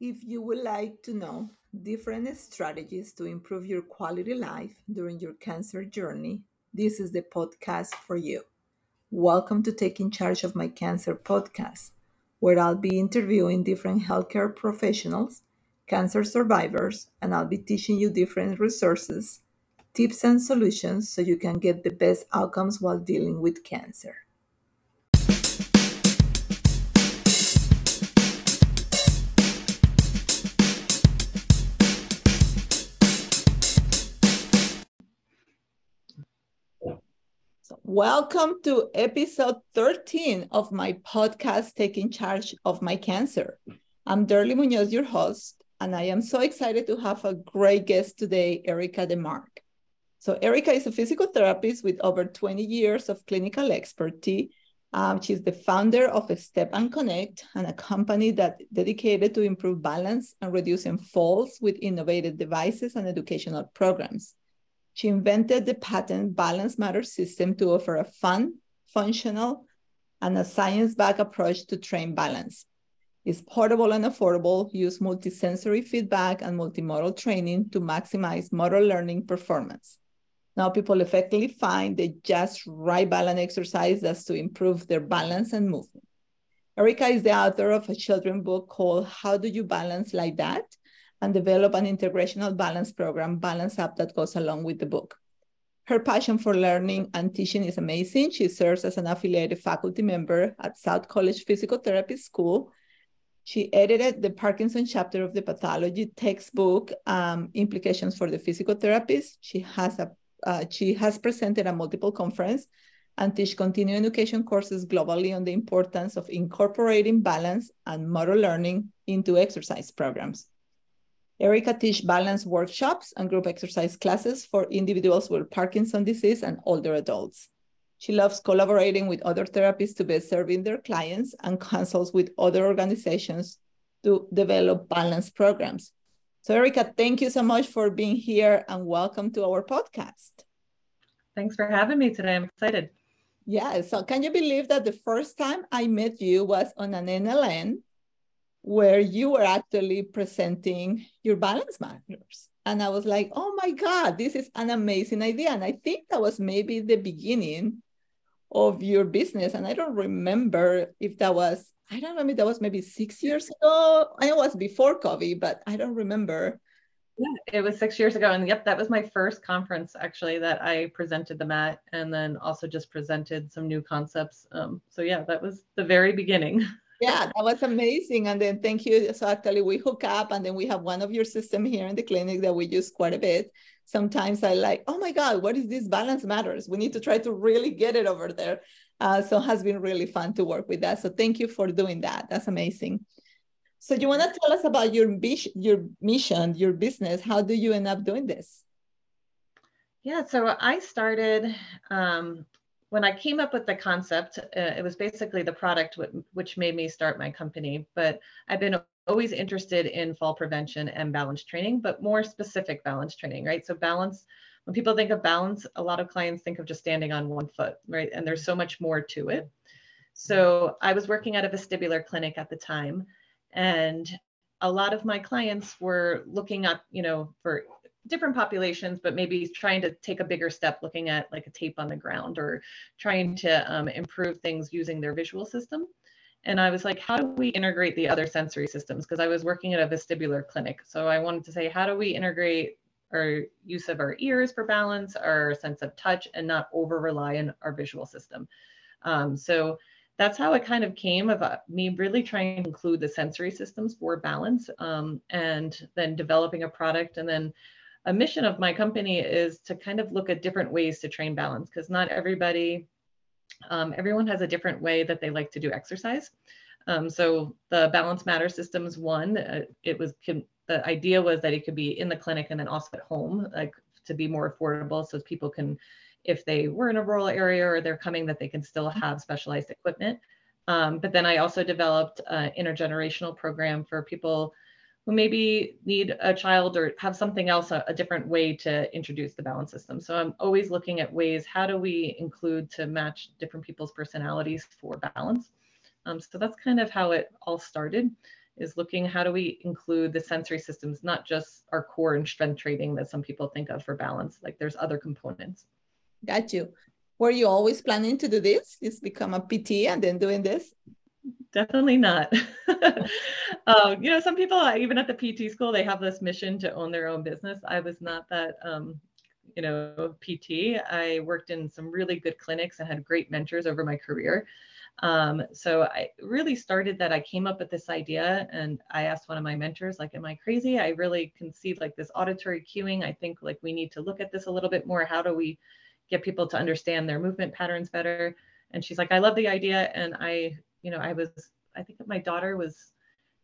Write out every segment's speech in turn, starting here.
If you would like to know different strategies to improve your quality life during your cancer journey, this is the podcast for you. Welcome to Taking Charge of My Cancer podcast, where I'll be interviewing different healthcare professionals, cancer survivors, and I'll be teaching you different resources, tips, and solutions so you can get the best outcomes while dealing with cancer. Welcome to episode 13 of my podcast, Taking Charge of My Cancer. I'm Derly Munoz, your host, and I am so excited to have a great guest today, Erica DeMarch. So, Erica is a physical therapist with over 20 years of clinical expertise. Um, she's the founder of Step and Connect, and a company that dedicated to improve balance and reducing falls with innovative devices and educational programs. She invented the patent Balance Matter system to offer a fun, functional, and a science-backed approach to train balance. It's portable and affordable, use multisensory feedback and multimodal training to maximize motor learning performance. Now people effectively find the just right balance exercise that's to improve their balance and movement. Erica is the author of a children's book called How Do You Balance Like That? And develop an integrational balance program, Balance Up, that goes along with the book. Her passion for learning and teaching is amazing. She serves as an affiliated faculty member at South College Physical Therapy School. She edited the Parkinson chapter of the pathology textbook, um, Implications for the Physical Therapist. She has a uh, she has presented at multiple conference and teach continuing education courses globally on the importance of incorporating balance and motor learning into exercise programs. Erica teach balance workshops and group exercise classes for individuals with Parkinson's disease and older adults. She loves collaborating with other therapists to best serving their clients and consults with other organizations to develop balance programs. So, Erica, thank you so much for being here and welcome to our podcast. Thanks for having me today. I'm excited. Yeah. So, can you believe that the first time I met you was on an NLN where you were actually presenting your balance matters. And I was like, oh my God, this is an amazing idea. And I think that was maybe the beginning of your business. And I don't remember if that was, I don't remember, that was maybe six years ago. I know it was before COVID, but I don't remember. Yeah, it was six years ago. And yep, that was my first conference actually that I presented the mat and then also just presented some new concepts. Um, so yeah, that was the very beginning. yeah, that was amazing. And then thank you. So actually we hook up and then we have one of your system here in the clinic that we use quite a bit. Sometimes I like, oh my God, what is this balance matters? We need to try to really get it over there. Uh, so it has been really fun to work with that. So thank you for doing that. That's amazing. So you want to tell us about your, your mission, your business? How do you end up doing this? Yeah, so I started um, when I came up with the concept, uh, it was basically the product which made me start my company. But I've been always interested in fall prevention and balance training, but more specific balance training, right? So balance, when people think of balance, a lot of clients think of just standing on one foot, right? And there's so much more to it. So I was working at a vestibular clinic at the time, and a lot of my clients were looking up, you know, for different populations, but maybe trying to take a bigger step looking at like a tape on the ground or trying to um, improve things using their visual system. And I was like, how do we integrate the other sensory systems? Because I was working at a vestibular clinic. So I wanted to say, how do we integrate our use of our ears for balance, our sense of touch, and not over rely on our visual system? Um, so that's how it kind of came of uh, me really trying to include the sensory systems for balance um, and then developing a product and then a mission of my company is to kind of look at different ways to train balance because not everybody, um, everyone has a different way that they like to do exercise. Um, so the balance matter systems one, uh, it was the idea was that it could be in the clinic and then also at home, like to be more affordable, so people can, if they were in a rural area or they're coming, that they can still have specialized equipment. Um, but then I also developed an intergenerational program for people who maybe need a child or have something else, a, a, different way to introduce the balance system. So I'm always looking at ways, how do we include to match different people's personalities for balance? Um, so that's kind of how it all started. is looking how do we include the sensory systems, not just our core and strength training that some people think of for balance. Like there's other components. Got you. Were you always planning to do this? Just become a PT and then doing this? Definitely not. um, you know, some people, even at the PT school, they have this mission to own their own business. I was not that, um, you know, PT. I worked in some really good clinics and had great mentors over my career. Um, so I really started that. I came up with this idea and I asked one of my mentors, like, am I crazy? I really conceived like this auditory cueing. I think like we need to look at this a little bit more. How do we get people to understand their movement patterns better? And she's like, I love the idea. And I, you know, I was, I think my daughter was,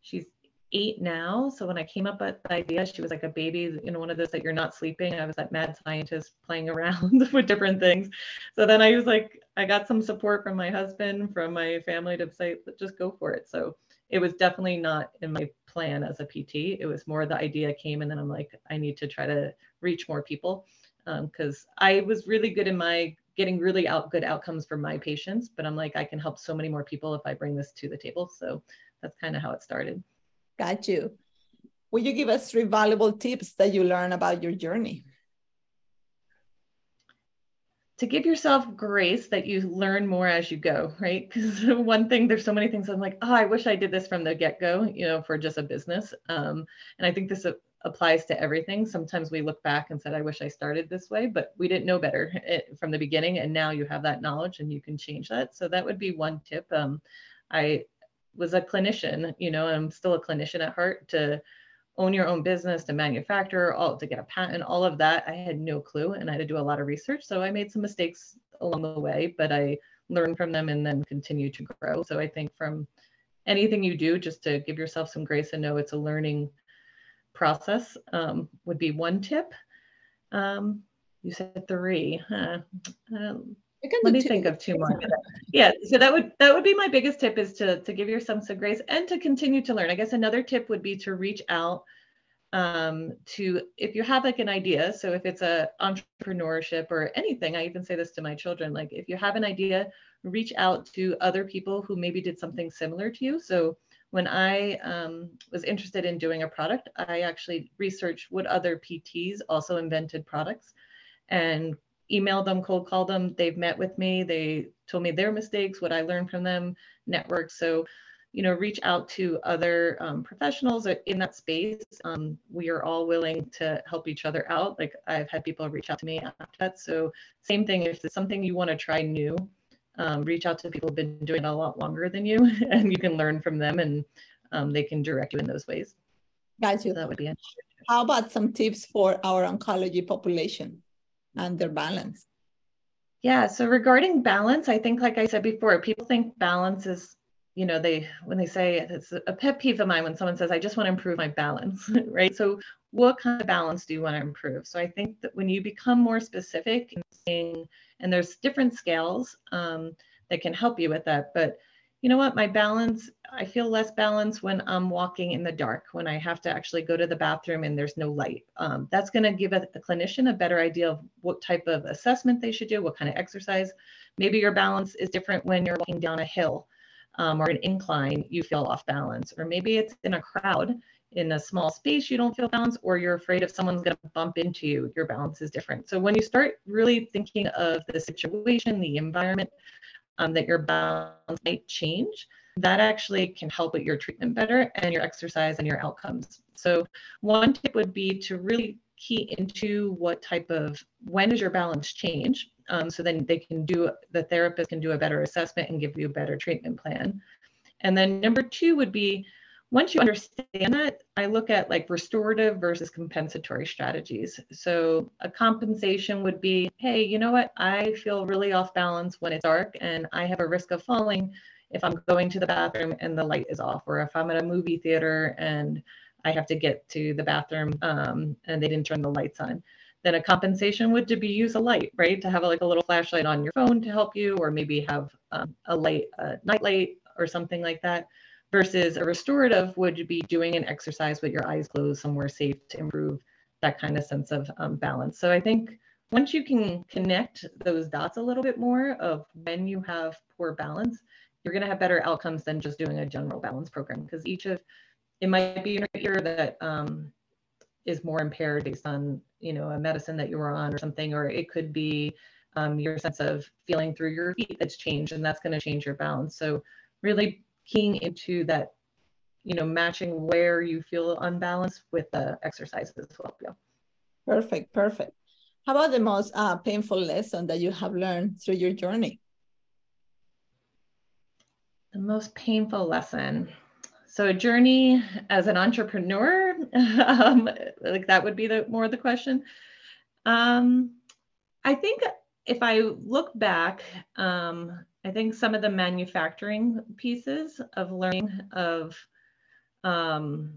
she's eight now. So when I came up with the idea, she was like a baby, you know, one of those that you're not sleeping. I was that mad scientist playing around with different things. So then I was like, I got some support from my husband, from my family to say, just go for it. So it was definitely not in my plan as a PT. It was more the idea came and then I'm like, I need to try to reach more people because um, I was really good in my getting really out good outcomes for my patients, but I'm like, I can help so many more people if I bring this to the table. So that's kind of how it started. Got you. Will you give us three valuable tips that you learn about your journey? to give yourself grace that you learn more as you go, right? Because one thing, there's so many things I'm like, oh, I wish I did this from the get go, you know, for just a business. Um, and I think this applies to everything. Sometimes we look back and said, I wish I started this way, but we didn't know better from the beginning. And now you have that knowledge and you can change that. So that would be one tip. Um, I was a clinician, you know, I'm still a clinician at heart to own your own business, to manufacture, all to get a patent, all of that. I had no clue and I had to do a lot of research. So I made some mistakes along the way, but I learned from them and then continue to grow. So I think from anything you do, just to give yourself some grace and know it's a learning process um, would be one tip. Um, you said three. Huh? Um, let me think of two more. yeah, so that would that would be my biggest tip is to to give yourself some grace and to continue to learn. I guess another tip would be to reach out um, to if you have like an idea. So if it's a entrepreneurship or anything, I even say this to my children. Like if you have an idea, reach out to other people who maybe did something similar to you. So when I um, was interested in doing a product, I actually researched what other PTs also invented products and emailed them, cold called them. They've met with me. They told me their mistakes, what I learned from them, network. So, you know, reach out to other um, professionals in that space. Um, we are all willing to help each other out. Like I've had people reach out to me after that. So same thing, if it's something you want to try new, um, reach out to people who've been doing it a lot longer than you and you can learn from them and um, they can direct you in those ways. Got you. So that would be How about some tips for our oncology population? and their balance? Yeah, so regarding balance, I think, like I said before, people think balance is, you know, they, when they say it's a pet peeve of mine when someone says, I just want to improve my balance, right? So, what kind of balance do you want to improve? So, I think that when you become more specific, and there's different scales um, that can help you with that, but you know what, my balance, I feel less balance when I'm walking in the dark, when I have to actually go to the bathroom and there's no light. Um, that's going to give a, a, clinician a better idea of what type of assessment they should do, what kind of exercise. Maybe your balance is different when you're walking down a hill um, or an incline, you feel off balance. Or maybe it's in a crowd in a small space, you don't feel balance, or you're afraid if someone's going to bump into you, your balance is different. So when you start really thinking of the situation, the environment, um, that your balance might change, that actually can help with your treatment better and your exercise and your outcomes. So one tip would be to really key into what type of when does your balance change um, so then they can do the therapist can do a better assessment and give you a better treatment plan and then number two would be once you understand that, I look at like restorative versus compensatory strategies. So a compensation would be, hey, you know what? I feel really off balance when it's dark and I have a risk of falling if I'm going to the bathroom and the light is off, or if I'm at a movie theater and I have to get to the bathroom um, and they didn't turn the lights on. Then a compensation would to be use a light, right? To have like a little flashlight on your phone to help you, or maybe have um, a light, a night light, or something like that versus a restorative would be doing an exercise with your eyes closed somewhere safe to improve that kind of sense of um, balance. So I think once you can connect those dots a little bit more of when you have poor balance, you're going to have better outcomes than just doing a general balance program because each of it might be your ear that um, is more impaired based on you know a medicine that you were on or something, or it could be um, your sense of feeling through your feet that's changed, and that's going to change your balance. So really keying into that, you know, matching where you feel unbalanced with the exercises will help you. Perfect, perfect. How about the most uh, painful lesson that you have learned through your journey? The most painful lesson. So a journey as an entrepreneur, um, like that would be the more the question. Um, I think if I look back, um, I think some of the manufacturing pieces of learning of um,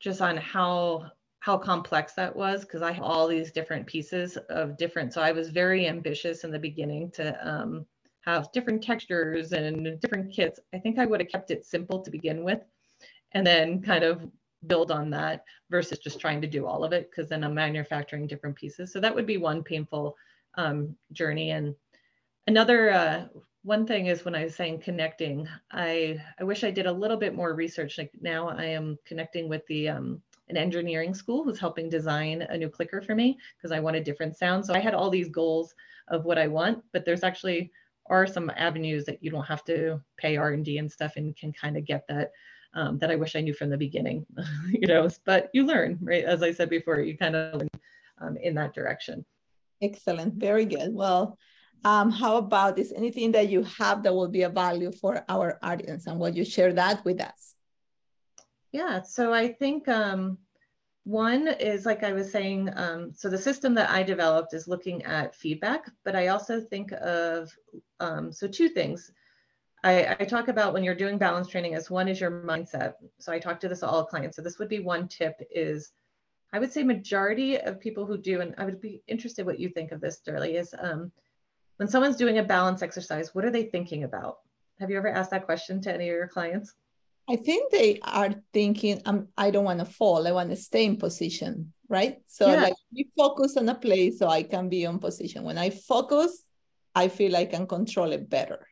just on how how complex that was because I have all these different pieces of different. So I was very ambitious in the beginning to um, have different textures and different kits. I think I would have kept it simple to begin with, and then kind of build on that versus just trying to do all of it because then I'm manufacturing different pieces. So that would be one painful um, journey. And another uh, one thing is when I was saying connecting, I I wish I did a little bit more research. Like now I am connecting with the um, an engineering school who's helping design a new clicker for me because I want a different sound. So I had all these goals of what I want, but there's actually are some avenues that you don't have to pay R&D and stuff and can kind of get that um, that I wish I knew from the beginning, you know, but you learn, right? As I said before, you kind of um, in that direction. Excellent. Very good. Well, um, how about is anything that you have that will be a value for our audience and will you share that with us? Yeah, so I think um, one is like I was saying, um, so the system that I developed is looking at feedback, but I also think of, um, so two things. I, I, talk about when you're doing balance training as one is your mindset. So I talk to this all clients. So this would be one tip is I would say majority of people who do, and I would be interested what you think of this, Derly, is um, when someone's doing a balance exercise, what are they thinking about? Have you ever asked that question to any of your clients? I think they are thinking, um, I don't want to fall. I want to stay in position, right? So yeah. like we focus on a place so I can be on position. When I focus, I feel I can control it better.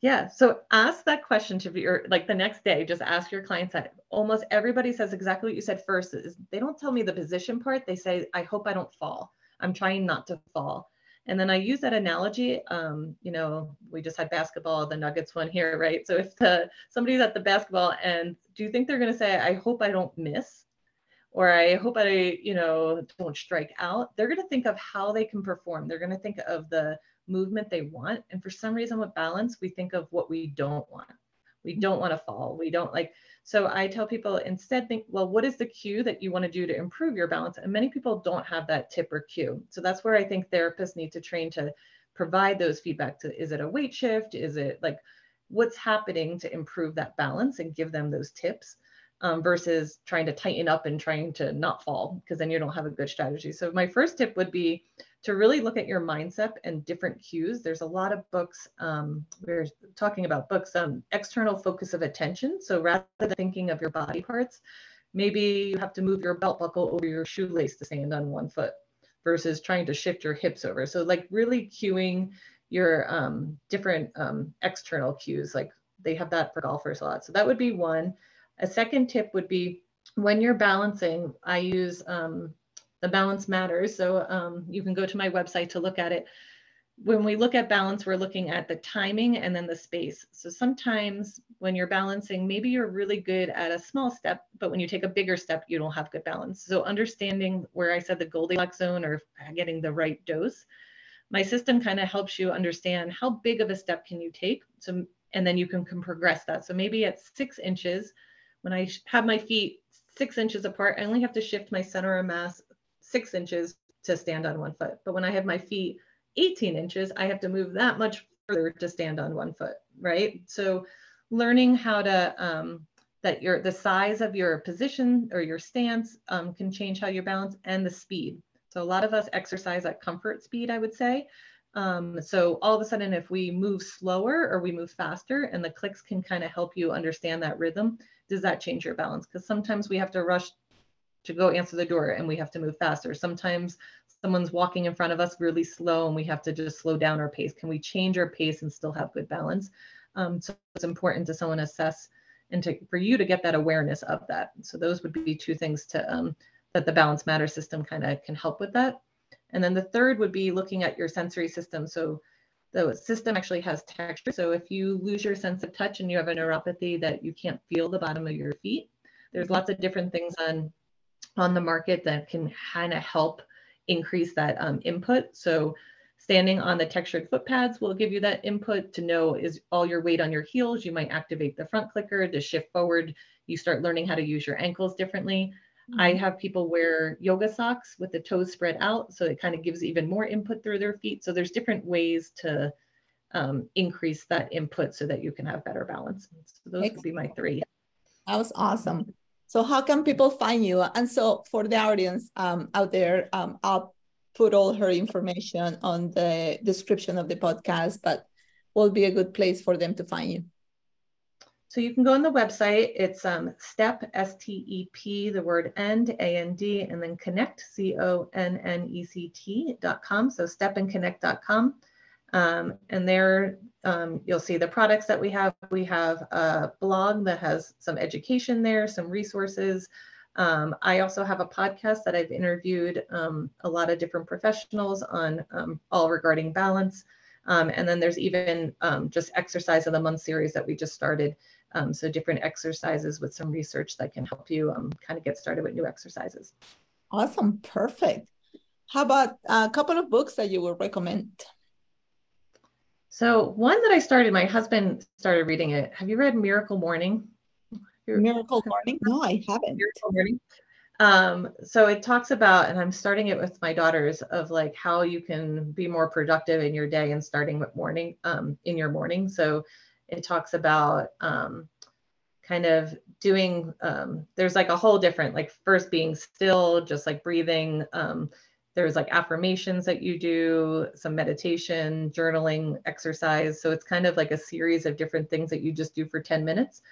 Yeah. So ask that question to your like the next day, just ask your clients that almost everybody says exactly what you said first is they don't tell me the position part. They say, I hope I don't fall. I'm trying not to fall. And then I use that analogy. Um, you know, we just had basketball, the Nuggets won here, right? So if the somebody's at the basketball and do you think they're going to say, "I hope I don't miss," or "I hope I, you know, don't strike out"? They're going to think of how they can perform. They're going to think of the movement they want. And for some reason, with balance, we think of what we don't want. We don't want to fall. We don't like so I tell people instead think, well, what is the cue that you want to do to improve your balance? And many people don't have that tip or cue. So that's where I think therapists need to train to provide those feedback to is it a weight shift? Is it like what's happening to improve that balance and give them those tips um, versus trying to tighten up and trying to not fall because then you don't have a good strategy. So my first tip would be to really look at your mindset and different cues. There's a lot of books. Um, we're talking about books um, external focus of attention. So rather than thinking of your body parts, maybe you have to move your belt buckle over your shoelace to stand on one foot versus trying to shift your hips over. So like really cueing your um, different um, external cues, like they have that for golfers a lot. So that would be one. A second tip would be when you're balancing, I use um, the balance matters. So um, you can go to my website to look at it. When we look at balance, we're looking at the timing and then the space. So sometimes when you're balancing, maybe you're really good at a small step, but when you take a bigger step, you don't have good balance. So understanding where I said the Goldilocks zone or getting the right dose, my system kind of helps you understand how big of a step can you take. So, and then you can, can progress that. So maybe at six inches, when I have my feet six inches apart, I only have to shift my center of mass six inches to stand on one foot. But when I have my feet 18 inches, I have to move that much further to stand on one foot, right? So learning how to, um, that your the size of your position or your stance um, can change how you balance and the speed. So a lot of us exercise at comfort speed, I would say. Um, so all of a sudden, if we move slower or we move faster and the clicks can kind of help you understand that rhythm, does that change your balance? Because sometimes we have to rush to go answer the door and we have to move faster. Sometimes someone's walking in front of us really slow and we have to just slow down our pace. Can we change our pace and still have good balance? Um, so it's important to someone assess and to for you to get that awareness of that. So those would be two things to um, that the balance matter system kind of can help with that. And then the third would be looking at your sensory system. So the system actually has texture. So if you lose your sense of touch and you have a neuropathy that you can't feel the bottom of your feet, there's lots of different things on on the market that can kind of help increase that um, input. So standing on the textured foot pads will give you that input to know is all your weight on your heels. You might activate the front clicker to shift forward. You start learning how to use your ankles differently. Mm-hmm. I have people wear yoga socks with the toes spread out. So it kind of gives even more input through their feet. So there's different ways to um, increase that input so that you can have better balance. So those Excellent. would be my three. That was awesome. So how can people find you? And so for the audience um, out there, um, I'll put all her information on the description of the podcast, but will be a good place for them to find you. So you can go on the website. It's um, step, S-T-E-P, the word end, A-N-D, and then connect, C-O-N-N-E-C-T dot com. So stepandconnect.com. Um, and there um, you'll see the products that we have. We have a blog that has some education there, some resources. Um, I also have a podcast that I've interviewed um, a lot of different professionals on um, all regarding balance. Um, and then there's even just exercise of the month series that we just started. So different exercises with some research that can help you kind of get started with new exercises. Awesome, perfect. How about a couple of books that you would recommend? So one that I started, my husband started reading it. Have you read Miracle Morning? Miracle Morning? No, I haven't. Miracle Morning. Um, so it talks about, and I'm starting it with my daughters of like how you can be more productive in your day and starting with morning um, in your morning. So it talks about um, kind of doing. Um, there's like a whole different like first being still, just like breathing. Um, there's like affirmations that you do, some meditation, journaling, exercise. So it's kind of like a series of different things that you just do for 10 minutes.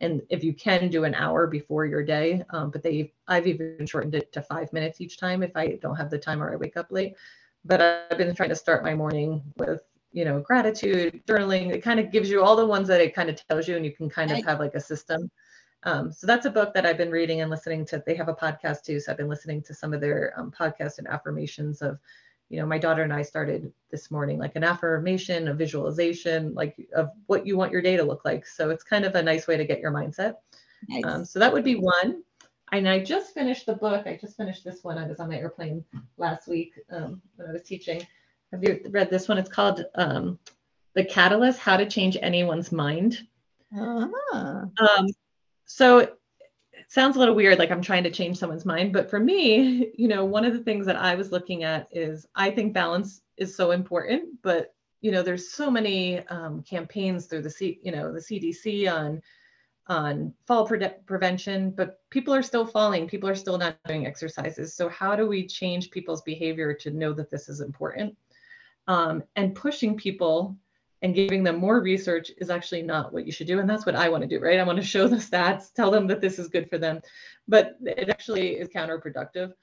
And if you can do an hour before your day, um, but they, I've even shortened it to five minutes each time if I don't have the time or I wake up late. But I've been trying to start my morning with, you know, gratitude, journaling. It kind of gives you all the ones that it kind of tells you, and you can kind of have like a system. Um, so that's a book that I've been reading and listening to. They have a podcast too, so I've been listening to some of their um, podcasts and affirmations of, you know, my daughter and I started this morning like an affirmation, a visualization, like of what you want your day to look like. So it's kind of a nice way to get your mindset. Nice. Um, so that would be one. And I just finished the book. I just finished this one. I was on my airplane last week um, when I was teaching. Have you read this one? It's called um, "The Catalyst: How to Change Anyone's Mind." Uh-huh. Um, so it sounds a little weird, like I'm trying to change someone's mind. But for me, you know, one of the things that I was looking at is I think balance is so important, but you know, there's so many um, campaigns through the C, you know, the CDC on on fall pre- prevention, but people are still falling. People are still not doing exercises. So how do we change people's behavior to know that this is important? Um, and pushing people and giving them more research is actually not what you should do. And that's what I want to do, right? I want to show the stats, tell them that this is good for them, but it actually is counterproductive.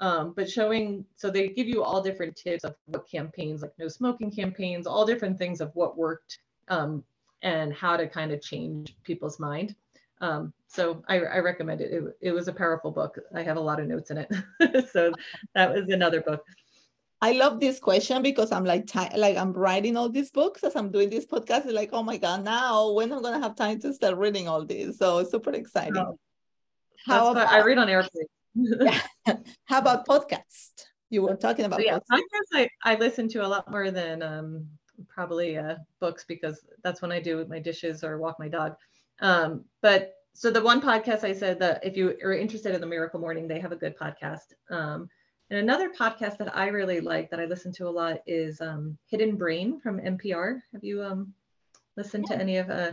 Um, but showing, so they give you all different tips of what campaigns, like no smoking campaigns, all different things of what worked um, and how to kind of change people's mind. Um, so I, I, recommend it. it. It was a powerful book. I have a lot of notes in it. so that was another book. I love this question because I'm like, like I'm writing all these books as I'm doing this podcast. It's like, oh my god, now when I'm gonna have time to start reading all these? So it's super exciting. Oh, How about, I read on airplane. How about podcast? You were talking about so yeah, podcasts. I, I listen to a lot more than um, probably uh, books because that's when I do my dishes or walk my dog. Um, but so the one podcast I said that if you are interested in the Miracle Morning, they have a good podcast. Um, and another podcast that I really like that I listen to a lot is um, Hidden Brain from NPR. Have you um, listened yeah. to any of? Uh,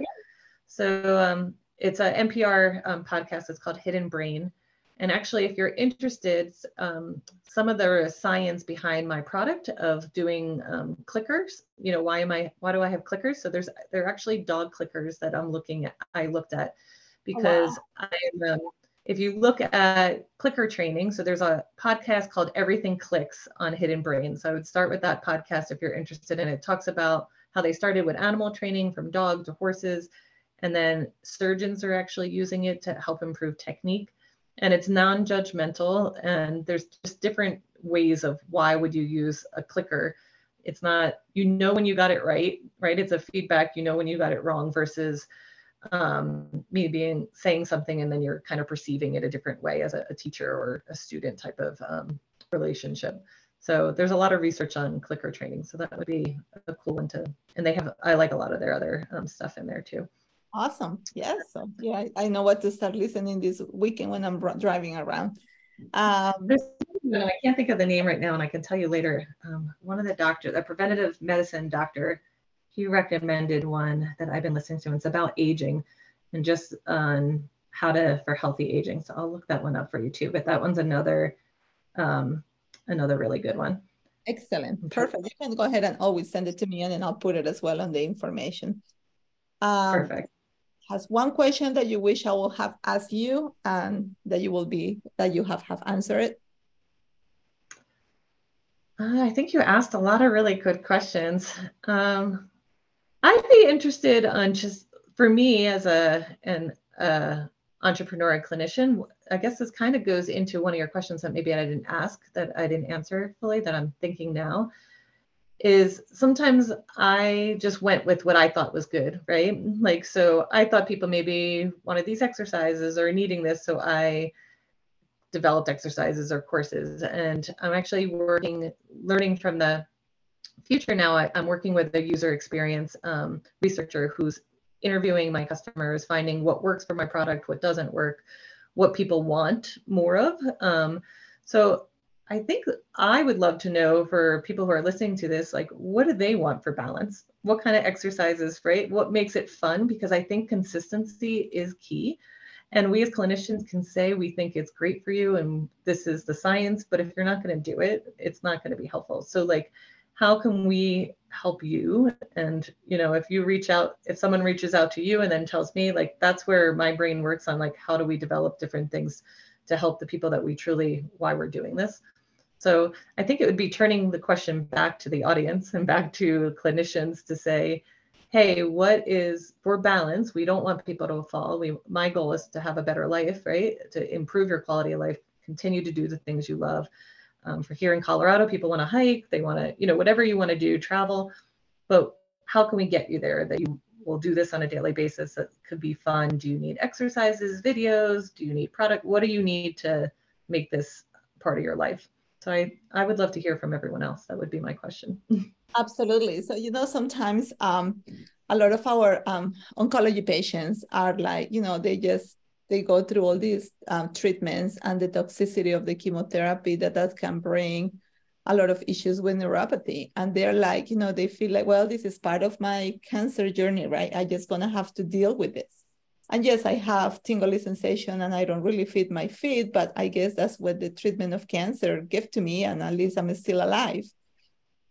so um, it's an NPR um, podcast. It's called Hidden Brain. And actually, if you're interested, um, some of the science behind my product of doing um, clickers, you know, why am I? Why do I have clickers? So there's they're actually dog clickers that I'm looking at. I looked at because oh, wow. I'm um, if you look at clicker training, so there's a podcast called Everything Clicks on Hidden Brain. So I would start with that podcast if you're interested in it. it talks about how they started with animal training from dog to horses And then surgeons are actually using it to help improve technique. And it's non-judgmental. And there's just different ways of why would you use a clicker. It's not, you know when you got it right, right? It's a feedback, you know when you got it wrong versus um, me being saying something and then you're kind of perceiving it a different way as a, a teacher or a student type of um, relationship. So there's a lot of research on clicker training. So that would be a cool one to, and they have, I like a lot of their other um, stuff in there too. Awesome. Yes. So yeah, I know what to start listening this weekend when I'm driving around. Um, I can't think of the name right now, and I can tell you later. Um, one of the doctors, the preventative medicine doctor, he recommended one that I've been listening to. And it's about aging and just on how to for healthy aging. So I'll look that one up for you too. But that one's another um, another really good one. Excellent. Perfect. You can go ahead and always send it to me and then I'll put it as well on the information. Um, Perfect. Has one question that you wish I will have asked you and that you will be that you have have answered? Uh, I think you asked a lot of really good questions. Um, I'd be interested on just for me as a an uh, entrepreneur and clinician. I guess this kind of goes into one of your questions that maybe I didn't ask that I didn't answer fully that I'm thinking now. Is sometimes I just went with what I thought was good, right? Like, so I thought people maybe wanted these exercises or needing this. So I developed exercises or courses. And I'm actually working, learning from the future now, I, am working with a user experience um, researcher who's interviewing my customers, finding what works for my product, what doesn't work, what people want more of. Um, so I think I would love to know for people who are listening to this, like, what do they want for balance? What kind of exercises, right? What makes it fun? Because I think consistency is key. And we as clinicians can say we think it's great for you and this is the science, but if you're not going to do it, it's not going to be helpful. So, like, how can we help you? And you know if you reach out if someone reaches out to you and then tells me like that's where my brain works on like how do we develop different things to help the people that we truly why we're doing this. So i think it would be turning the question back to the audience and back to clinicians to say hey what is for balance we don't want people to fall. We my goal is to have a better life right? To improve your quality of life continue to do the things you love um, for here in Colorado, people want to hike, they want to, you know, whatever you want to do, travel. But how can we get you there that you will do this on a daily basis? That could be fun. Do you need exercises, videos? Do you need product? What do you need to make this part of your life? So I, I would love to hear from everyone else. That would be my question. Absolutely. So, you know, sometimes um, a lot of our um, oncology patients are like, you know, they just they go through all these um, treatments and the toxicity of the chemotherapy that that can bring a lot of issues with neuropathy. And they're like you know they feel like well this is part of my cancer journey right? I just gonna have to deal with this. And yes i have tingly sensation and i don't really feel my feet but i guess that's what the treatment of cancer gave to me and at least i'm still alive.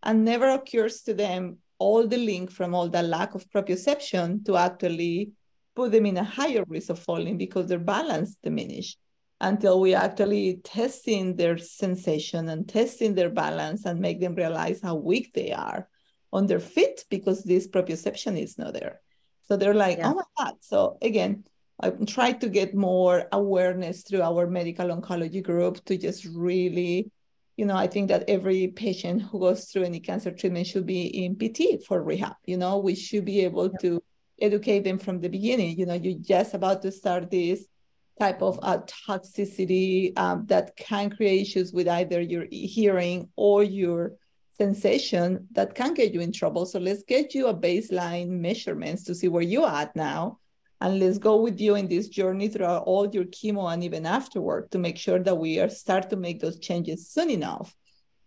And never occurs to them all the link from all the lack of proprioception to actually put them in a higher risk of falling because their balance diminished until we actually testing their sensation and testing their balance and make them realize how weak they are on their feet because this proprioception is not there. So they're like, yeah. oh my God. So again, I try to get more awareness through our medical oncology group to just really, you know, I think that every patient who goes through any cancer treatment should be in PT for rehab. You know, we should be able yeah. to educate them from the beginning. You know, you're just about to start this type of uh, toxicity um, that can create issues with either your hearing or your sensation that can get you in trouble. So let's get you a baseline measurements to see where you're at now. And let's go with you in this journey throughout all your chemo and even afterward to make sure that we are start to make those changes soon enough.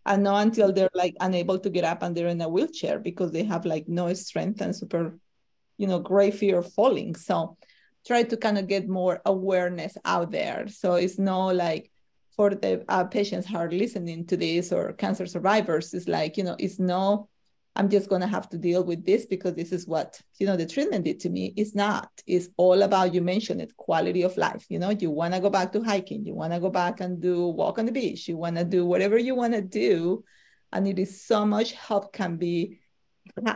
And not until they're like unable to get up and they're in a wheelchair because they have like no strength and super you know, great fear of falling. So try to kind of get more awareness out there. So it's not like for the uh, patients who are listening to this or cancer survivors, it's like, you know, it's no, I'm just going to have to deal with this because this is what, you know, the treatment did to me. It's not. It's all about, you mentioned it, quality of life. You know, you want to go back to hiking. You want to go back and do walk on the beach. You want to do whatever you want to do. And it is so much help can be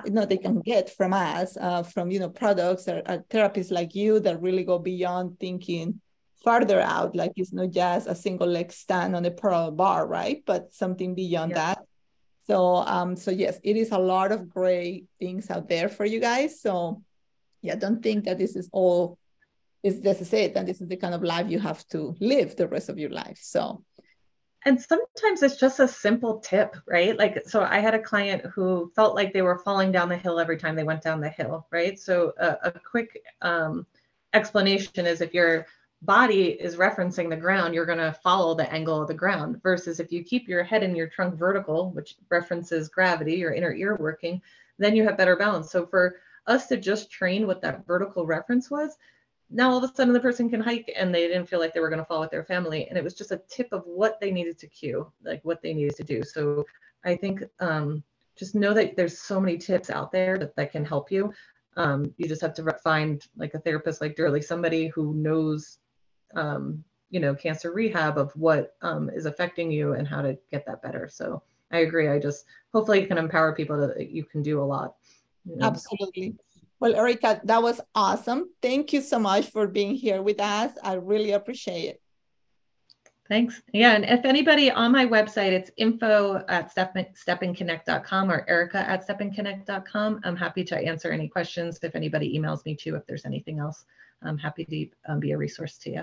you know they can get from us uh, from you know products or, or therapists like you that really go beyond thinking farther out like it's not just a single leg stand on a parallel bar right? But something beyond yeah. that. So um so yes it is a lot of great things out there for you guys. So yeah don't think that this is all is this is it and this is the kind of life you have to live the rest of your life. So and sometimes it's just a simple tip right? Like so i had a client who felt like they were falling down the hill every time they went down the hill right? So a, a quick um, explanation is if your body is referencing the ground you're going to follow the angle of the ground versus if you keep your head and your trunk vertical which references gravity your inner ear working then you have better balance. So for us to just train what that vertical reference was now all of a sudden the person can hike and they didn't feel like they were going to fall with their family. And it was just a tip of what they needed to cue like what they needed to do. So i think um, just know that there's so many tips out there that, that can help you. Um, you just have to find like a therapist like Derly, somebody who knows um, you know cancer rehab of what um, is affecting you and how to get that better. So i agree. I just hopefully you can empower people that you can do a lot you know? absolutely well, Erica, that was awesome. Thank you so much for being here with us. I really appreciate it. Thanks. Yeah, and if anybody on my website, it's info at step, stepandconnect.com or erica at stepandconnect.com. I'm happy to answer any questions. If anybody emails me too, if there's anything else, I'm happy to um, be a resource to you.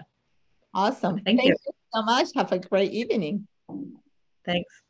Awesome. Thank, Thank you. you so much. Have a great evening. Thanks.